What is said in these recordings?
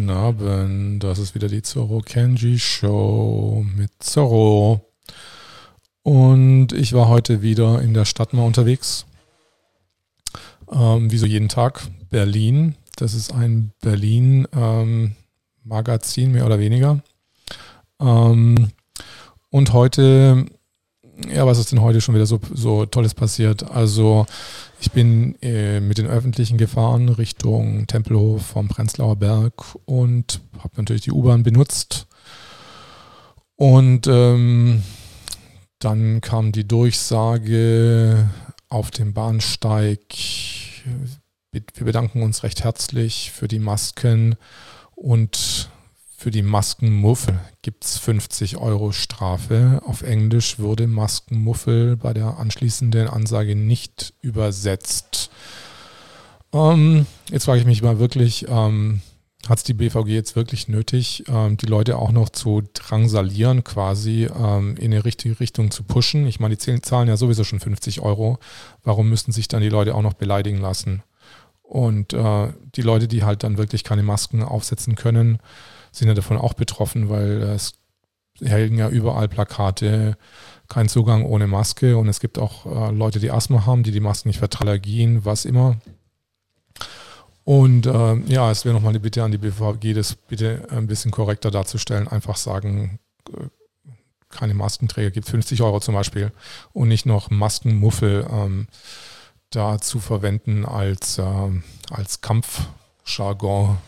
guten Abend. Das ist wieder die Zorro Kenji Show mit Zorro. Und ich war heute wieder in der Stadt mal unterwegs. Ähm, wie so jeden Tag. Berlin. Das ist ein Berlin-Magazin, ähm, mehr oder weniger. Ähm, und heute, ja, was ist denn heute schon wieder so, so Tolles passiert? Also, ich bin äh, mit den Öffentlichen gefahren Richtung Tempelhof vom Prenzlauer Berg und habe natürlich die U-Bahn benutzt. Und ähm, dann kam die Durchsage auf dem Bahnsteig. Wir bedanken uns recht herzlich für die Masken und für die Maskenmuffel gibt es 50 Euro Strafe. Auf Englisch wurde Maskenmuffel bei der anschließenden Ansage nicht übersetzt. Ähm, jetzt frage ich mich mal wirklich, ähm, hat es die BVG jetzt wirklich nötig, ähm, die Leute auch noch zu drangsalieren, quasi ähm, in eine richtige Richtung zu pushen? Ich meine, die zahlen ja sowieso schon 50 Euro. Warum müssten sich dann die Leute auch noch beleidigen lassen? Und äh, die Leute, die halt dann wirklich keine Masken aufsetzen können, sind ja davon auch betroffen, weil es hängen ja überall Plakate, kein Zugang ohne Maske und es gibt auch äh, Leute, die Asthma haben, die die Masken nicht vertragen, was immer. Und äh, ja, es wäre nochmal eine Bitte an die BVG, das bitte ein bisschen korrekter darzustellen. Einfach sagen, äh, keine Maskenträger gibt 50 Euro zum Beispiel und nicht noch Maskenmuffel ähm, da zu verwenden als, äh, als Kampfjargon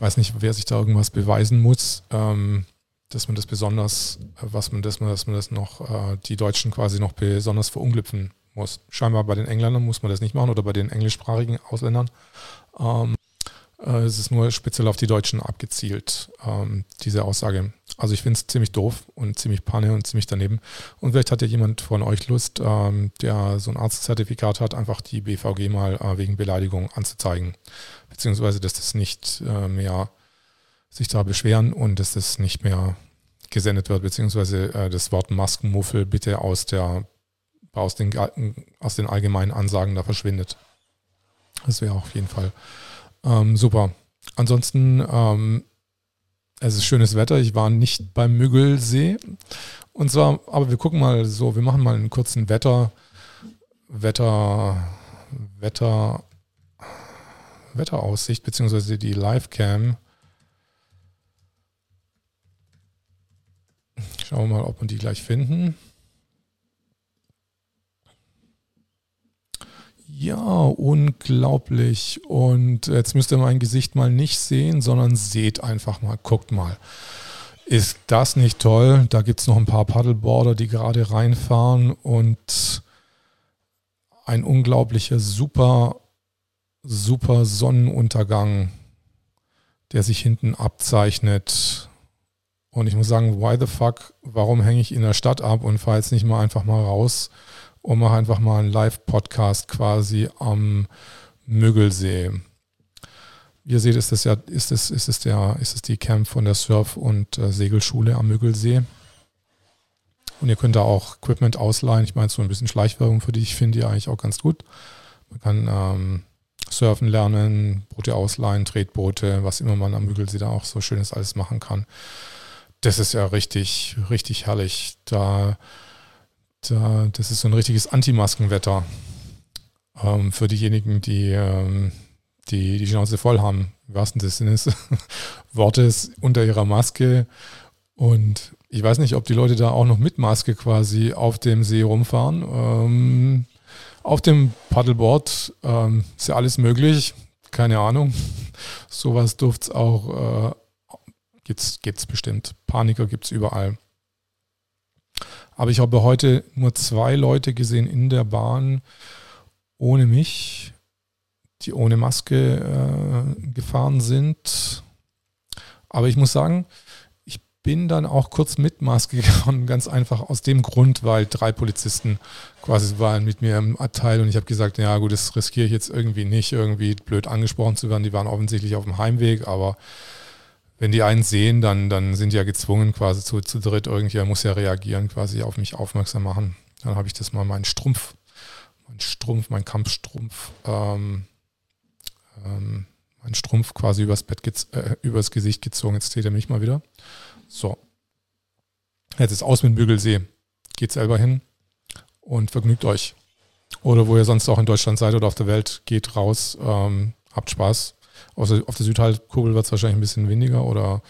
weiß nicht, wer sich da irgendwas beweisen muss, ähm, dass man das besonders, was man, man, dass man das noch, äh, die Deutschen quasi noch besonders verunglüpfen muss. Scheinbar bei den Engländern muss man das nicht machen oder bei den englischsprachigen Ausländern. Ähm, äh, es ist nur speziell auf die Deutschen abgezielt, ähm, diese Aussage. Also ich finde es ziemlich doof und ziemlich panne und ziemlich daneben. Und vielleicht hat ja jemand von euch Lust, ähm, der so ein Arztzertifikat hat, einfach die BVG mal äh, wegen Beleidigung anzuzeigen. Beziehungsweise, dass das nicht äh, mehr sich da beschweren und dass das nicht mehr gesendet wird, beziehungsweise äh, das Wort Maskenmuffel bitte aus der aus den, aus den allgemeinen Ansagen da verschwindet. Das wäre auf jeden Fall ähm, super. Ansonsten, ähm, es ist schönes Wetter. Ich war nicht beim Müggelsee. Und zwar, aber wir gucken mal so, wir machen mal einen kurzen Wetter, Wetter, Wetter, Wetteraussicht, beziehungsweise die Livecam. Schauen wir mal, ob wir die gleich finden. Ja, unglaublich. Und jetzt müsst ihr mein Gesicht mal nicht sehen, sondern seht einfach mal, guckt mal. Ist das nicht toll? Da gibt es noch ein paar Paddleboarder, die gerade reinfahren und ein unglaublicher, super, super Sonnenuntergang, der sich hinten abzeichnet. Und ich muss sagen, why the fuck, warum hänge ich in der Stadt ab und fahre jetzt nicht mal einfach mal raus und mache einfach mal einen Live-Podcast quasi am Müggelsee. Wie ihr seht, ist das ja, ist es, ist es der, ist es die Camp von der Surf- und äh, Segelschule am Müggelsee. Und ihr könnt da auch Equipment ausleihen. Ich meine, so ein bisschen Schleichwerbung für die, ich finde die eigentlich auch ganz gut. Man kann ähm, surfen lernen, Boote ausleihen, Tretboote, was immer man am Müggelsee da auch so schönes alles machen kann. Das ist ja richtig, richtig herrlich. Da da, das ist so ein richtiges Anti-Maskenwetter ähm, für diejenigen, die, ähm, die die Schnauze voll haben, im wahrsten Sinne des Wortes unter ihrer Maske. Und ich weiß nicht, ob die Leute da auch noch mit Maske quasi auf dem See rumfahren. Ähm, auf dem Paddleboard ähm, ist ja alles möglich. Keine Ahnung. Sowas durfte es auch, äh, gibt's, gibt's bestimmt. Paniker gibt es überall. Aber ich habe heute nur zwei Leute gesehen in der Bahn ohne mich, die ohne Maske äh, gefahren sind. Aber ich muss sagen, ich bin dann auch kurz mit Maske gefahren, ganz einfach aus dem Grund, weil drei Polizisten quasi waren mit mir im Abteil und ich habe gesagt, ja gut, das riskiere ich jetzt irgendwie nicht, irgendwie blöd angesprochen zu werden. Die waren offensichtlich auf dem Heimweg, aber wenn die einen sehen, dann, dann sind die ja gezwungen, quasi zu, zu dritt, irgendjemand muss ja reagieren, quasi auf mich aufmerksam machen. Dann habe ich das mal meinen Strumpf, mein Strumpf, mein Kampfstrumpf, ähm, ähm, mein Strumpf quasi übers Bett, äh, übers Gesicht gezogen. Jetzt dreht er mich mal wieder. So. Jetzt ist aus mit Bügelsee. Geht selber hin und vergnügt euch. Oder wo ihr sonst auch in Deutschland seid oder auf der Welt, geht raus, ähm, habt Spaß. Auf der, auf der Südhalbkugel wird es wahrscheinlich ein bisschen weniger oder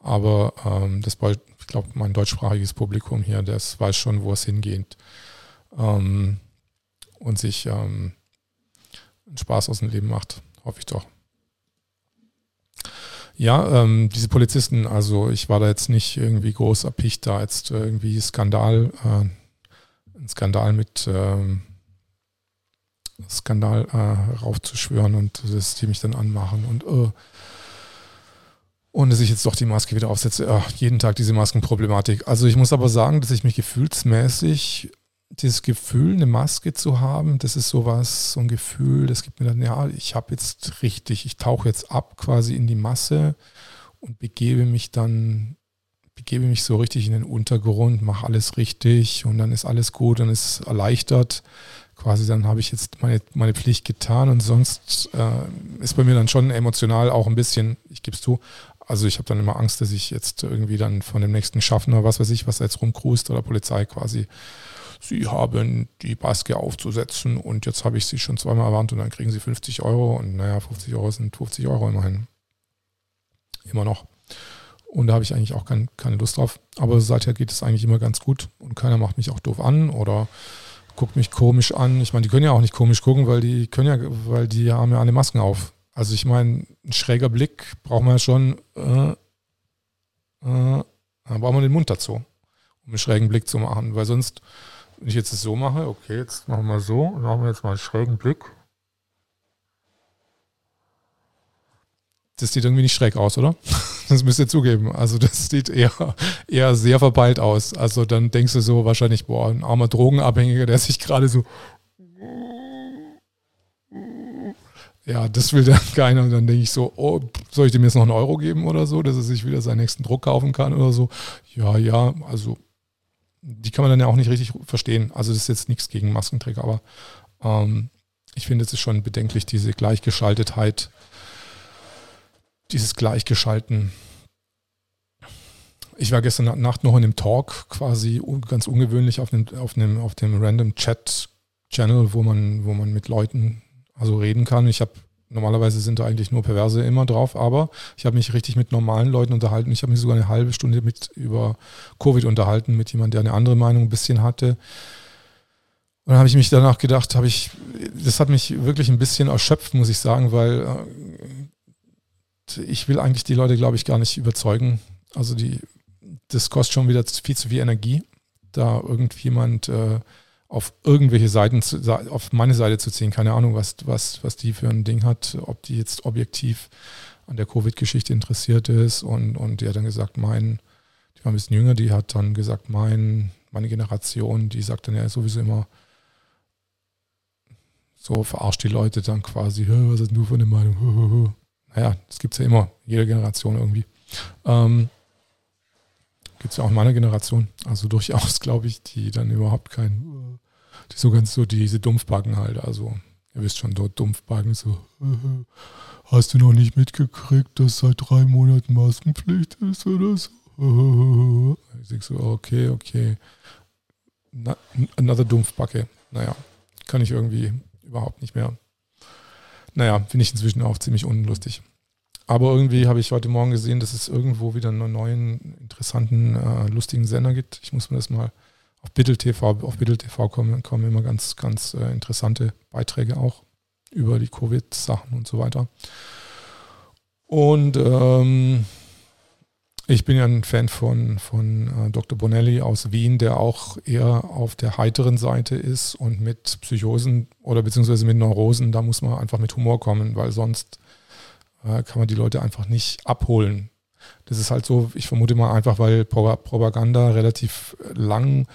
aber ähm, das, ich glaube, mein deutschsprachiges Publikum hier, das weiß schon, wo es hingeht. Ähm, und sich ähm, Spaß aus dem Leben macht. Hoffe ich doch. Ja, ähm, diese Polizisten, also ich war da jetzt nicht irgendwie groß erpicht, da jetzt irgendwie Skandal, äh, ein Skandal mit ähm, Skandal äh, raufzuschwören und dass die mich dann anmachen und äh, und dass ich jetzt doch die Maske wieder aufsetze. Ach, jeden Tag diese Maskenproblematik. Also ich muss aber sagen, dass ich mich gefühlsmäßig dieses Gefühl, eine Maske zu haben, das ist sowas, so ein Gefühl, das gibt mir dann, ja, ich habe jetzt richtig, ich tauche jetzt ab quasi in die Masse und begebe mich dann, begebe mich so richtig in den Untergrund, mache alles richtig und dann ist alles gut, dann ist es erleichtert. Quasi dann habe ich jetzt meine, meine Pflicht getan und sonst äh, ist bei mir dann schon emotional auch ein bisschen, ich gebe es zu, also ich habe dann immer Angst, dass ich jetzt irgendwie dann von dem nächsten Schaffner, was weiß ich, was da jetzt rumkrust oder Polizei quasi Sie haben die Maske aufzusetzen und jetzt habe ich Sie schon zweimal erwarnt und dann kriegen Sie 50 Euro und naja, 50 Euro sind 50 Euro immerhin. Immer noch. Und da habe ich eigentlich auch kein, keine Lust drauf. Aber seither geht es eigentlich immer ganz gut und keiner macht mich auch doof an oder guckt mich komisch an. Ich meine, die können ja auch nicht komisch gucken, weil die können ja, weil die haben ja alle Masken auf. Also ich meine, ein schräger Blick braucht man ja schon, äh, äh, dann braucht man den Mund dazu, um einen schrägen Blick zu machen, weil sonst wenn ich jetzt das so mache, okay, jetzt machen wir so und machen wir jetzt mal einen schrägen Blick. Das sieht irgendwie nicht schräg aus, oder? Das müsst ihr zugeben. Also das sieht eher, eher sehr verpeilt aus. Also dann denkst du so wahrscheinlich, boah, ein armer Drogenabhängiger, der sich gerade so ja, das will dann keiner. Und dann denke ich so, oh, soll ich dem jetzt noch einen Euro geben oder so, dass er sich wieder seinen nächsten Druck kaufen kann oder so? Ja, ja, also die kann man dann ja auch nicht richtig verstehen. Also das ist jetzt nichts gegen Maskenträger, aber ähm, ich finde, es ist schon bedenklich, diese Gleichgeschaltetheit, dieses Gleichgeschalten. Ich war gestern Nacht noch in einem Talk, quasi ganz ungewöhnlich auf einem, auf einem, auf dem Random Chat Channel, wo man, wo man mit Leuten also reden kann. Ich habe Normalerweise sind da eigentlich nur Perverse immer drauf, aber ich habe mich richtig mit normalen Leuten unterhalten. Ich habe mich sogar eine halbe Stunde mit über Covid unterhalten, mit jemandem, der eine andere Meinung ein bisschen hatte. Und dann habe ich mich danach gedacht, habe ich, das hat mich wirklich ein bisschen erschöpft, muss ich sagen, weil äh, ich will eigentlich die Leute, glaube ich, gar nicht überzeugen. Also die, das kostet schon wieder viel zu viel Energie, da irgendjemand äh, auf irgendwelche Seiten, zu, auf meine Seite zu ziehen. Keine Ahnung, was, was, was die für ein Ding hat, ob die jetzt objektiv an der Covid-Geschichte interessiert ist. Und, und die hat dann gesagt, mein, die war ein bisschen jünger, die hat dann gesagt, mein, meine Generation, die sagt dann ja sowieso immer, so verarscht die Leute dann quasi, was ist denn du für eine Meinung? Naja, das gibt es ja immer, jede Generation irgendwie. Ähm, Gibt es ja auch in meiner Generation. Also durchaus, glaube ich, die dann überhaupt kein, die so ganz so diese Dumpfbacken halt. Also, ihr wisst schon, dort Dumpfbacken so. Hast du noch nicht mitgekriegt, dass seit drei Monaten Maskenpflicht ist oder so? Ich denke so, okay, okay. Na, another Dumpfbacke. Naja, kann ich irgendwie überhaupt nicht mehr. Naja, finde ich inzwischen auch ziemlich unlustig. Aber irgendwie habe ich heute Morgen gesehen, dass es irgendwo wieder einen neuen, interessanten, äh, lustigen Sender gibt. Ich muss mir das mal auf Biddle TV, auf Biddle TV kommen, kommen immer ganz, ganz äh, interessante Beiträge auch über die Covid-Sachen und so weiter. Und ähm, ich bin ja ein Fan von, von äh, Dr. Bonelli aus Wien, der auch eher auf der heiteren Seite ist und mit Psychosen oder beziehungsweise mit Neurosen, da muss man einfach mit Humor kommen, weil sonst kann man die Leute einfach nicht abholen. Das ist halt so, ich vermute mal einfach, weil Propaganda relativ lang,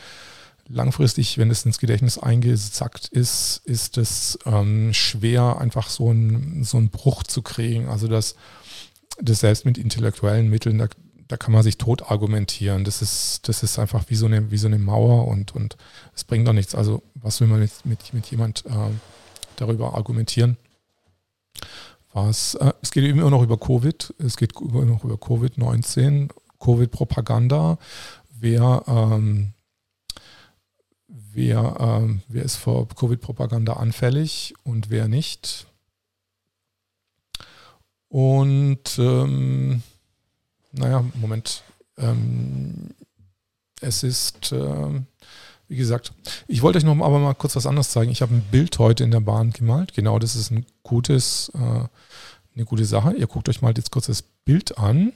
langfristig, wenn es ins Gedächtnis eingesackt ist, ist es ähm, schwer, einfach so einen so einen Bruch zu kriegen. Also das, das selbst mit intellektuellen Mitteln, da, da kann man sich tot argumentieren. Das ist, das ist einfach wie so eine, wie so eine Mauer und, und es bringt doch nichts. Also was will man jetzt mit, mit jemand äh, darüber argumentieren? was, äh, es geht immer noch über Covid, es geht immer noch über Covid-19, Covid-Propaganda, wer, ähm, wer, ähm, wer ist vor Covid-Propaganda anfällig und wer nicht. Und ähm, naja, Moment. Ähm, es ist, äh, wie gesagt, ich wollte euch noch aber mal kurz was anderes zeigen. Ich habe ein Bild heute in der Bahn gemalt. Genau, das ist ein gutes, äh, eine gute Sache. Ihr guckt euch mal jetzt kurz das Bild an.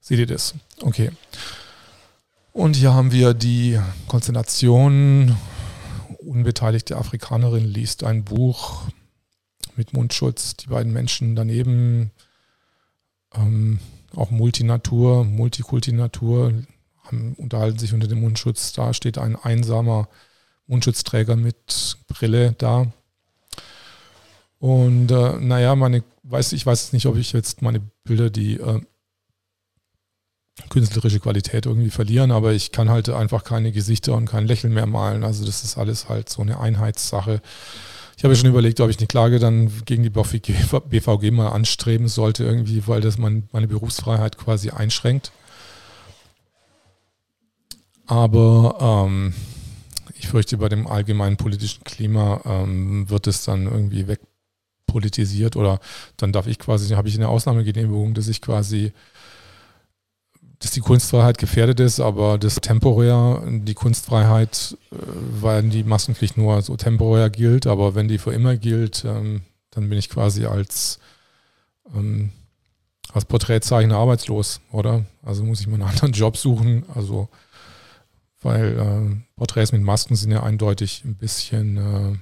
Seht ihr das? Okay. Und hier haben wir die Konstellation. Unbeteiligte Afrikanerin liest ein Buch mit Mundschutz. Die beiden Menschen daneben, ähm, auch Multinatur, Multikultinatur, haben, unterhalten sich unter dem Mundschutz. Da steht ein einsamer Mundschutzträger mit Brille da. Und äh, naja, meine, weiß, ich weiß nicht, ob ich jetzt meine Bilder, die äh, künstlerische Qualität irgendwie verlieren, aber ich kann halt einfach keine Gesichter und kein Lächeln mehr malen. Also das ist alles halt so eine Einheitssache. Ich habe ja schon überlegt, ob ich eine Klage dann gegen die BVG mal anstreben sollte, irgendwie, weil das mein, meine Berufsfreiheit quasi einschränkt. Aber ähm, ich fürchte, bei dem allgemeinen politischen Klima ähm, wird es dann irgendwie wegpolitisiert oder dann darf ich quasi, habe ich eine Ausnahmegenehmigung, dass ich quasi dass die Kunstfreiheit gefährdet ist, aber das temporär, die Kunstfreiheit, äh, weil die Maskenpflicht nur so temporär gilt, aber wenn die für immer gilt, ähm, dann bin ich quasi als, ähm, als Porträtzeichner arbeitslos, oder? Also muss ich mir einen anderen Job suchen, also weil äh, Porträts mit Masken sind ja eindeutig ein bisschen, äh,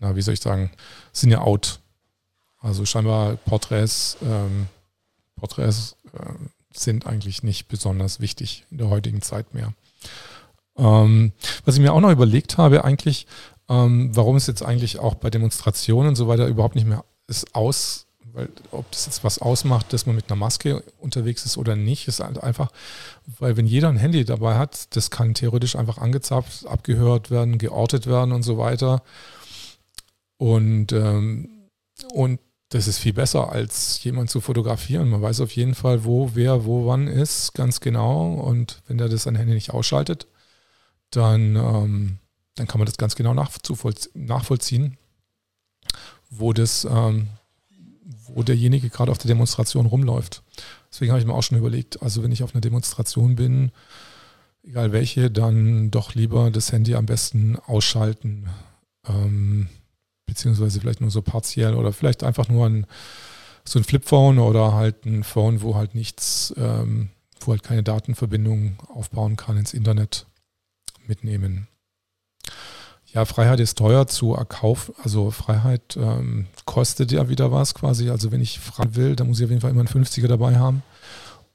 na, wie soll ich sagen, sind ja out. Also scheinbar Porträts, ähm, Porträts äh, sind eigentlich nicht besonders wichtig in der heutigen Zeit mehr. Ähm, was ich mir auch noch überlegt habe, eigentlich, ähm, warum es jetzt eigentlich auch bei Demonstrationen und so weiter überhaupt nicht mehr ist aus, weil ob das jetzt was ausmacht, dass man mit einer Maske unterwegs ist oder nicht, ist halt einfach, weil wenn jeder ein Handy dabei hat, das kann theoretisch einfach angezapft, abgehört werden, geortet werden und so weiter. Und, ähm, und das ist viel besser, als jemand zu fotografieren. Man weiß auf jeden Fall, wo, wer, wo, wann ist, ganz genau. Und wenn der das sein Handy nicht ausschaltet, dann, ähm, dann kann man das ganz genau nachvollziehen, wo, das, ähm, wo derjenige gerade auf der Demonstration rumläuft. Deswegen habe ich mir auch schon überlegt, also wenn ich auf einer Demonstration bin, egal welche, dann doch lieber das Handy am besten ausschalten. Ähm, beziehungsweise vielleicht nur so partiell oder vielleicht einfach nur ein, so ein Flipphone oder halt ein Phone, wo halt nichts, ähm, wo halt keine Datenverbindung aufbauen kann ins Internet mitnehmen. Ja, Freiheit ist teuer zu erkaufen. Also Freiheit ähm, kostet ja wieder was quasi. Also wenn ich frei will, dann muss ich auf jeden Fall immer einen 50er dabei haben,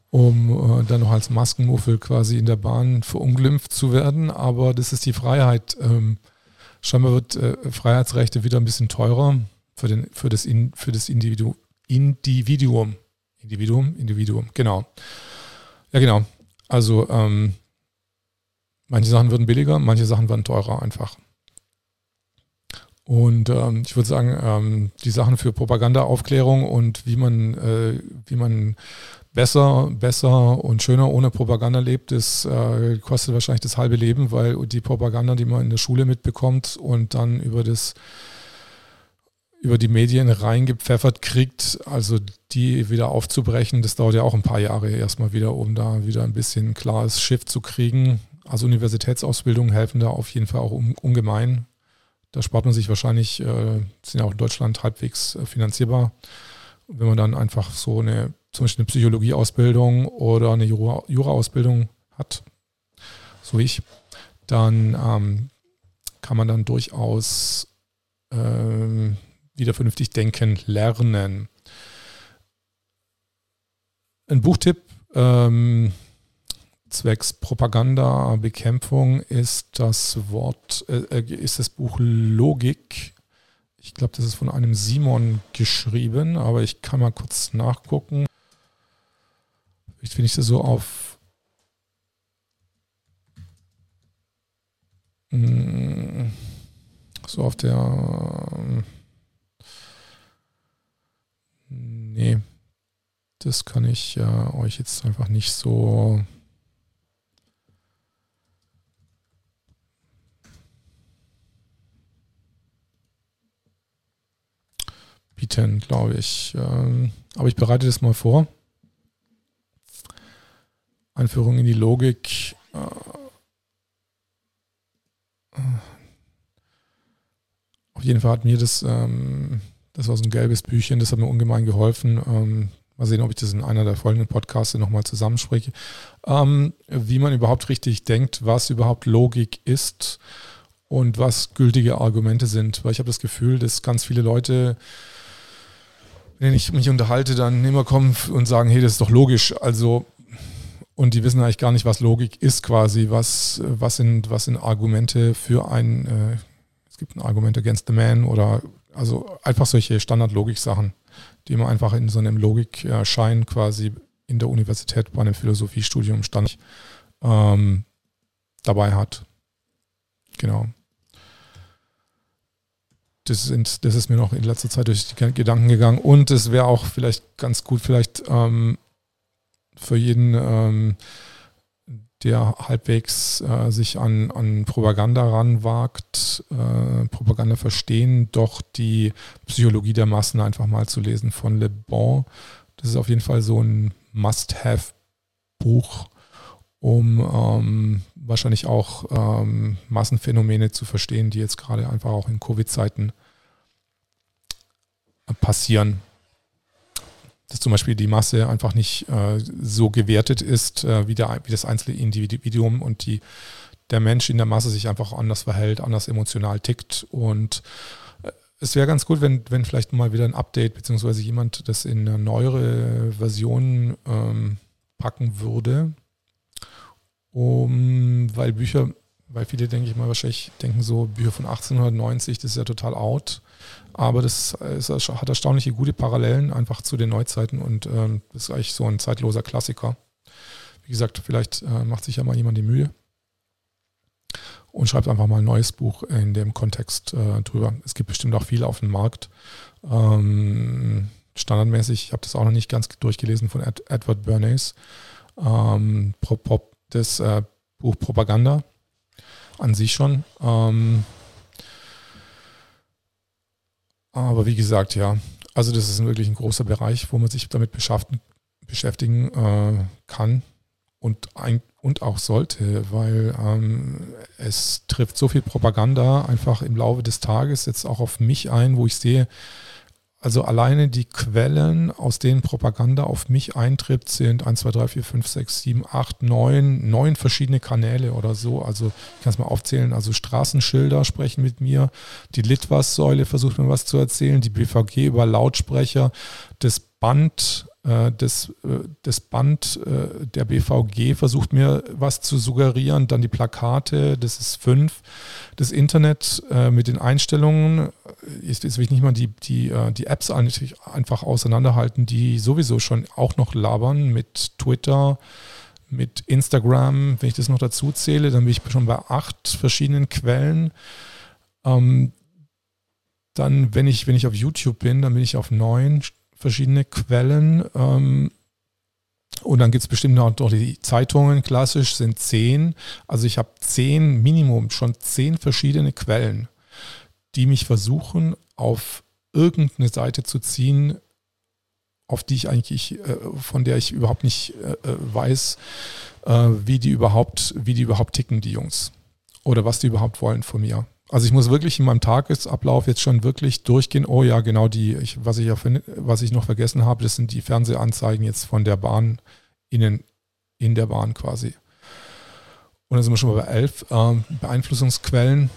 um äh, dann noch als Maskenmuffel quasi in der Bahn verunglimpft zu werden. Aber das ist die Freiheit. Ähm, Scheinbar wird äh, Freiheitsrechte wieder ein bisschen teurer für, den, für das, in, für das Individu, Individuum. Individuum, Individuum, genau. Ja, genau. Also ähm, manche Sachen würden billiger, manche Sachen werden teurer einfach. Und ähm, ich würde sagen, ähm, die Sachen für Propagandaaufklärung und wie man, äh, wie man besser, besser und schöner ohne Propaganda lebt, das äh, kostet wahrscheinlich das halbe Leben, weil die Propaganda, die man in der Schule mitbekommt und dann über das über die Medien reingepfeffert kriegt, also die wieder aufzubrechen, das dauert ja auch ein paar Jahre erstmal wieder, um da wieder ein bisschen klares Schiff zu kriegen. Also Universitätsausbildungen helfen da auf jeden Fall auch ungemein. Da spart man sich wahrscheinlich, äh, sind ja auch in Deutschland halbwegs äh, finanzierbar, wenn man dann einfach so eine zum Beispiel eine Psychologieausbildung oder eine Jura-Ausbildung hat, so wie ich, dann ähm, kann man dann durchaus ähm, wieder vernünftig denken lernen. Ein Buchtipp ähm, zwecks Propaganda-Bekämpfung ist das Wort, äh, äh ist das Buch Logik ich glaube, das ist von einem Simon geschrieben, aber ich kann mal kurz nachgucken. Vielleicht, finde ich das so auf. Mm, so auf der. Mm, nee. Das kann ich ja euch jetzt einfach nicht so. bieten, glaube ich. Ähm, aber ich bereite das mal vor. Einführung in die Logik. Äh, auf jeden Fall hat mir das, ähm, das war so ein gelbes Büchchen, das hat mir ungemein geholfen. Ähm, mal sehen, ob ich das in einer der folgenden Podcasts nochmal zusammenspreche. wie man überhaupt richtig denkt, was überhaupt Logik ist und was gültige Argumente sind. Weil ich habe das Gefühl, dass ganz viele Leute wenn ich mich unterhalte, dann immer kommen und sagen, hey, das ist doch logisch. Also, und die wissen eigentlich gar nicht, was Logik ist quasi, was, was, sind, was sind Argumente für ein, äh, es gibt ein Argument against the man oder also einfach solche Standard-Logik-Sachen, die man einfach in so einem Logikschein quasi in der Universität bei einem Philosophiestudium stand ähm, dabei hat. Genau das, sind, das ist mir noch in letzter Zeit durch die Gedanken gegangen. Und es wäre auch vielleicht ganz gut, vielleicht ähm, für jeden, ähm, der halbwegs äh, sich an, an Propaganda ranwagt, äh, Propaganda verstehen, doch die Psychologie der Massen einfach mal zu lesen von Le Bon. Das ist auf jeden Fall so ein Must-Have-Buch, um ähm, wahrscheinlich auch ähm, Massenphänomene zu verstehen, die jetzt gerade einfach auch in Covid-Zeiten passieren. Dass zum Beispiel die Masse einfach nicht äh, so gewertet ist äh, wie, der, wie das einzelne Individuum und die, der Mensch in der Masse sich einfach anders verhält, anders emotional tickt. Und äh, es wäre ganz gut, wenn, wenn vielleicht mal wieder ein Update, beziehungsweise jemand das in eine neuere Version ähm, packen würde um, weil Bücher, weil viele, denke ich mal, wahrscheinlich denken so, Bücher von 1890, das ist ja total out. Aber das, ist, hat erstaunliche gute Parallelen einfach zu den Neuzeiten und ähm, ist eigentlich so ein zeitloser Klassiker. Wie gesagt, vielleicht äh, macht sich ja mal jemand die Mühe und schreibt einfach mal ein neues Buch in dem Kontext äh, drüber. Es gibt bestimmt auch viele auf dem Markt. Ähm, standardmäßig, ich habe das auch noch nicht ganz durchgelesen von Ed, Edward Bernays. Ähm, Pop, das äh, Buch Propaganda an sich schon. Ähm, aber wie gesagt, ja, also das ist wirklich ein großer Bereich, wo man sich damit beschäftigen äh, kann und, ein, und auch sollte, weil ähm, es trifft so viel Propaganda einfach im Laufe des Tages jetzt auch auf mich ein, wo ich sehe, also alleine die Quellen, aus denen Propaganda auf mich eintritt, sind 1, 2, 3, 4, 5, 6, 7, 8, 9, 9 verschiedene Kanäle oder so. Also ich kann es mal aufzählen. Also Straßenschilder sprechen mit mir, die Litwas-Säule versucht mir was zu erzählen, die BVG über Lautsprecher, das Band das, äh, das Band äh, der BVG versucht mir was zu suggerieren, dann die Plakate, das ist fünf, das Internet mit den Einstellungen, jetzt, will ich nicht mal die, die, die Apps einfach auseinanderhalten, die sowieso schon auch noch labern mit Twitter, mit Instagram, wenn ich das noch dazu zähle, dann bin ich schon bei acht verschiedenen Quellen. Ähm, dann, wenn ich, wenn ich auf YouTube bin, dann bin ich auf neun verschiedene Quellen. Ähm, und dann gibt es bestimmt auch noch die Zeitungen, klassisch sind zehn. Also ich habe zehn, Minimum schon zehn verschiedene Quellen, die mich versuchen, auf irgendeine Seite zu ziehen, auf die ich eigentlich, äh, von der ich überhaupt nicht äh, äh, weiß, wie die überhaupt, wie die überhaupt ticken, die Jungs. Oder was die überhaupt wollen von mir. Also ich muss wirklich in meinem Tagesablauf jetzt schon wirklich durchgehen. Oh ja, genau die, ich, was, ich was ich noch vergessen habe, das sind die Fernsehanzeigen jetzt von der Bahn innen, in der Bahn quasi. Und dann sind wir schon mal bei elf ähm, Beeinflussungsquellen.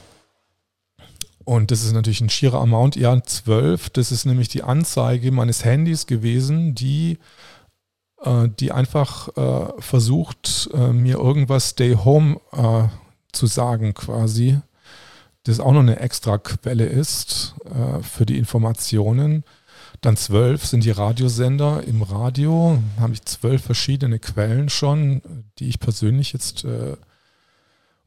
Und das ist natürlich ein schierer Amount. Ja, zwölf, das ist nämlich die Anzeige meines Handys gewesen, die, äh, die einfach äh, versucht, äh, mir irgendwas Stay Home äh, zu sagen quasi das auch noch eine extra Quelle ist äh, für die Informationen. Dann zwölf sind die Radiosender. Im Radio habe ich zwölf verschiedene Quellen schon, die ich persönlich jetzt, äh,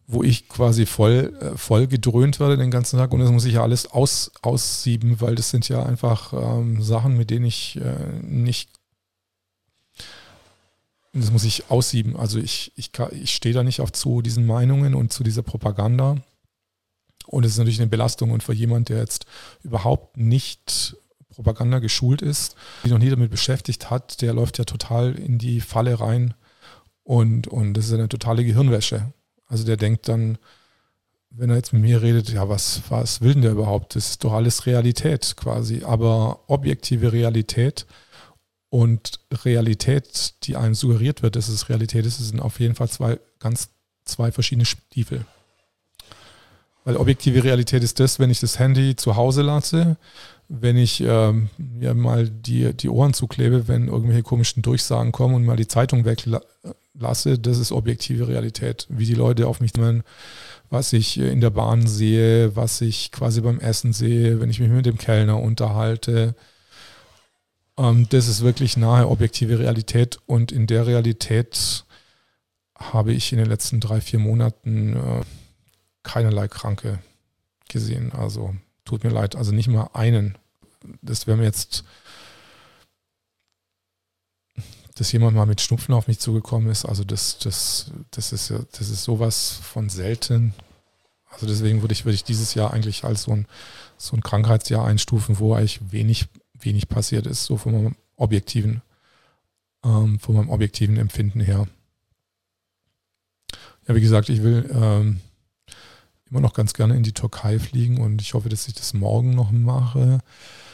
wo ich quasi voll, äh, voll gedröhnt werde den ganzen Tag und das muss ich ja alles aus, aussieben, weil das sind ja einfach ähm, Sachen, mit denen ich äh, nicht das muss ich aussieben. Also ich, ich, ich stehe da nicht auf zu diesen Meinungen und zu dieser Propaganda. Und es ist natürlich eine Belastung. Und für jemand, der jetzt überhaupt nicht Propaganda geschult ist, die noch nie damit beschäftigt hat, der läuft ja total in die Falle rein. Und, und das ist eine totale Gehirnwäsche. Also der denkt dann, wenn er jetzt mit mir redet, ja, was, was will denn der überhaupt? Das ist doch alles Realität quasi. Aber objektive Realität und Realität, die einem suggeriert wird, dass es Realität ist, sind auf jeden Fall zwei ganz zwei verschiedene Stiefel. Weil objektive Realität ist das, wenn ich das Handy zu Hause lasse, wenn ich ähm, mir mal die, die Ohren zuklebe, wenn irgendwelche komischen Durchsagen kommen und mal die Zeitung weglasse, das ist objektive Realität. Wie die Leute auf mich kommen, was ich in der Bahn sehe, was ich quasi beim Essen sehe, wenn ich mich mit dem Kellner unterhalte, ähm, das ist wirklich nahe objektive Realität und in der Realität habe ich in den letzten drei, vier Monaten äh, keinerlei Kranke gesehen. Also tut mir leid, also nicht mal einen. Das wäre mir jetzt, dass jemand mal mit Schnupfen auf mich zugekommen ist. Also das, das, das ist ja, das ist sowas von selten. Also deswegen würde ich, würde ich dieses Jahr eigentlich als so ein, so ein Krankheitsjahr einstufen, wo eigentlich wenig wenig passiert ist, so von meinem objektiven, ähm, von meinem objektiven Empfinden her. Ja, wie gesagt, ich will ähm, immer noch ganz gerne in die Türkei fliegen und ich hoffe, dass ich das morgen noch mache.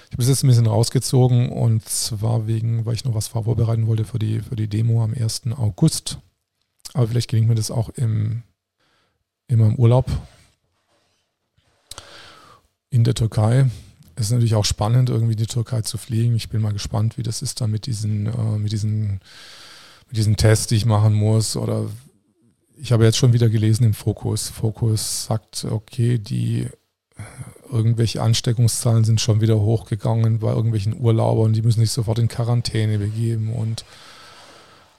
Ich habe es jetzt ein bisschen rausgezogen und zwar wegen, weil ich noch was vorbereiten wollte für die, für die Demo am 1. August. Aber vielleicht gelingt mir das auch im, in meinem Urlaub in der Türkei. Es ist natürlich auch spannend, irgendwie in die Türkei zu fliegen. Ich bin mal gespannt, wie das ist dann mit diesen, äh, mit diesen, mit diesen Tests, die ich machen muss. Oder ich habe jetzt schon wieder gelesen im Fokus. Fokus sagt, okay, die äh, irgendwelche Ansteckungszahlen sind schon wieder hochgegangen bei irgendwelchen Urlaubern, die müssen sich sofort in Quarantäne begeben und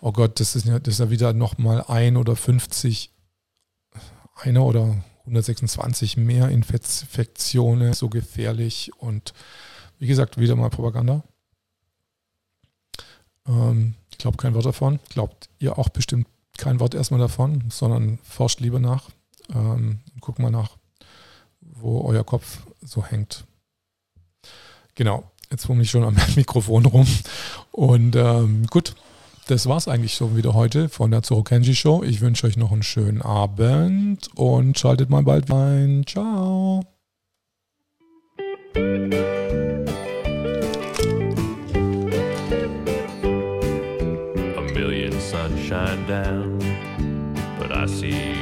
oh Gott, das ist ja, das ist ja wieder nochmal ein oder 50, einer oder 126 mehr Infektionen, so gefährlich und wie gesagt, wieder mal Propaganda. Ähm, ich glaube kein Wort davon. Glaubt ihr auch bestimmt kein Wort erstmal davon, sondern forscht lieber nach. Ähm, guckt mal nach, wo euer Kopf so hängt. Genau, jetzt fummel ich schon am Mikrofon rum. Und ähm, gut, das war es eigentlich schon wieder heute von der Zoro Show. Ich wünsche euch noch einen schönen Abend und schaltet mal bald ein. Ciao. A million sunshine down, see.